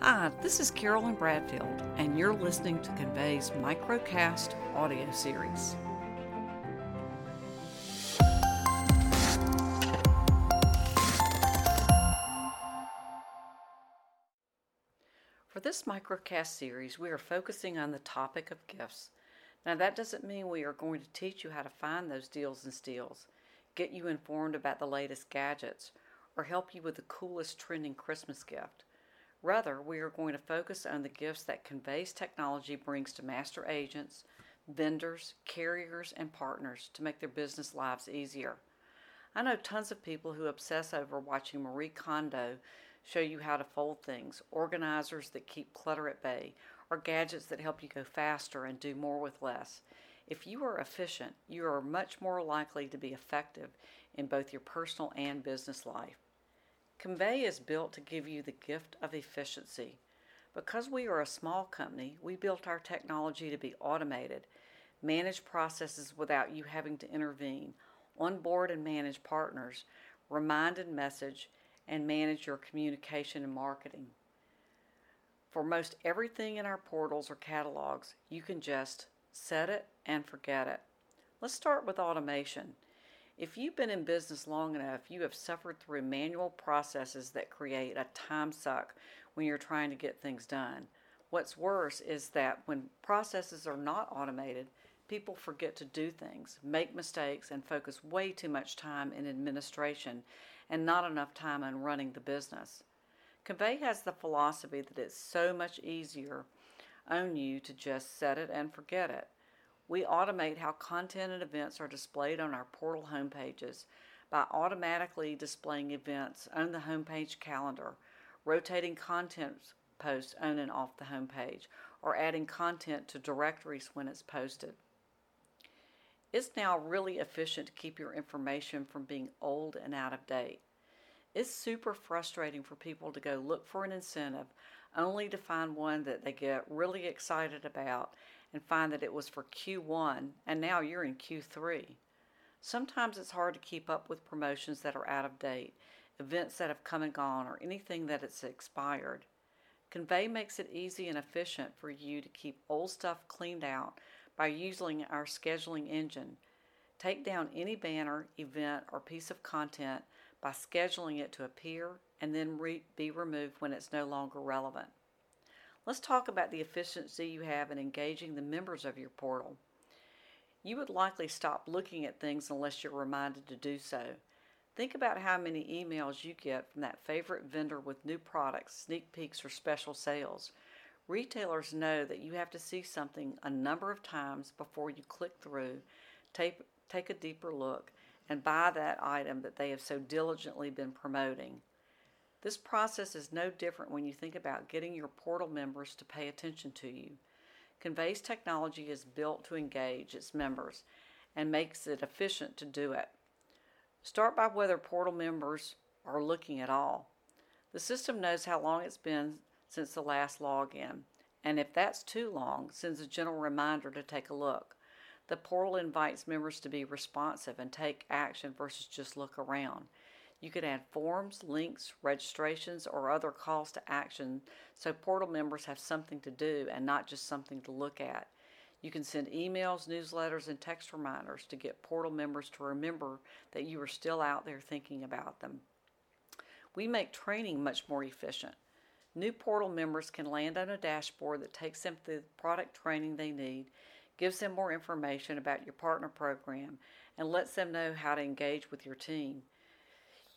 Hi, this is Carolyn Bradfield, and you're listening to Convey's Microcast audio series. For this microcast series, we are focusing on the topic of gifts. Now, that doesn't mean we are going to teach you how to find those deals and steals, get you informed about the latest gadgets, or help you with the coolest trending Christmas gift. Rather, we are going to focus on the gifts that Convey's technology brings to master agents, vendors, carriers, and partners to make their business lives easier. I know tons of people who obsess over watching Marie Kondo show you how to fold things, organizers that keep clutter at bay, or gadgets that help you go faster and do more with less. If you are efficient, you are much more likely to be effective in both your personal and business life. Convey is built to give you the gift of efficiency. Because we are a small company, we built our technology to be automated, manage processes without you having to intervene, onboard and manage partners, remind and message, and manage your communication and marketing. For most everything in our portals or catalogs, you can just set it and forget it. Let's start with automation. If you've been in business long enough, you have suffered through manual processes that create a time suck when you're trying to get things done. What's worse is that when processes are not automated, people forget to do things, make mistakes, and focus way too much time in administration and not enough time on running the business. Convey has the philosophy that it's so much easier on you to just set it and forget it. We automate how content and events are displayed on our portal homepages by automatically displaying events on the homepage calendar, rotating content posts on and off the homepage, or adding content to directories when it's posted. It's now really efficient to keep your information from being old and out of date. It's super frustrating for people to go look for an incentive only to find one that they get really excited about and find that it was for Q1 and now you're in Q3. Sometimes it's hard to keep up with promotions that are out of date, events that have come and gone, or anything that has expired. Convey makes it easy and efficient for you to keep old stuff cleaned out by using our scheduling engine. Take down any banner, event, or piece of content by scheduling it to appear and then re- be removed when it's no longer relevant. Let's talk about the efficiency you have in engaging the members of your portal. You would likely stop looking at things unless you're reminded to do so. Think about how many emails you get from that favorite vendor with new products, sneak peeks, or special sales. Retailers know that you have to see something a number of times before you click through, take, take a deeper look, and buy that item that they have so diligently been promoting. This process is no different when you think about getting your portal members to pay attention to you. Convey's technology is built to engage its members and makes it efficient to do it. Start by whether portal members are looking at all. The system knows how long it's been since the last login, and if that's too long, sends a gentle reminder to take a look. The portal invites members to be responsive and take action versus just look around. You can add forms, links, registrations, or other calls to action so portal members have something to do and not just something to look at. You can send emails, newsletters, and text reminders to get portal members to remember that you are still out there thinking about them. We make training much more efficient. New portal members can land on a dashboard that takes them through the product training they need gives them more information about your partner program, and lets them know how to engage with your team.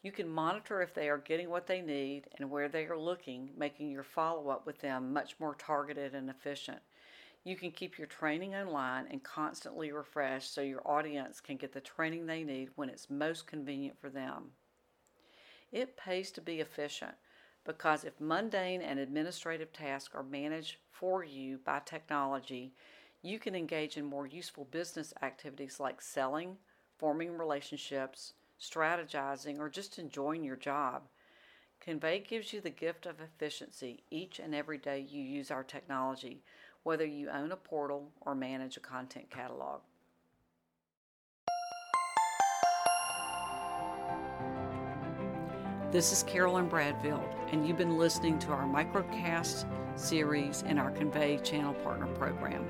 You can monitor if they are getting what they need and where they are looking, making your follow up with them much more targeted and efficient. You can keep your training online and constantly refresh so your audience can get the training they need when it's most convenient for them. It pays to be efficient because if mundane and administrative tasks are managed for you by technology, you can engage in more useful business activities like selling, forming relationships, strategizing, or just enjoying your job. Convey gives you the gift of efficiency each and every day you use our technology, whether you own a portal or manage a content catalog. This is Carolyn Bradfield, and you've been listening to our microcast series in our Convey Channel Partner Program.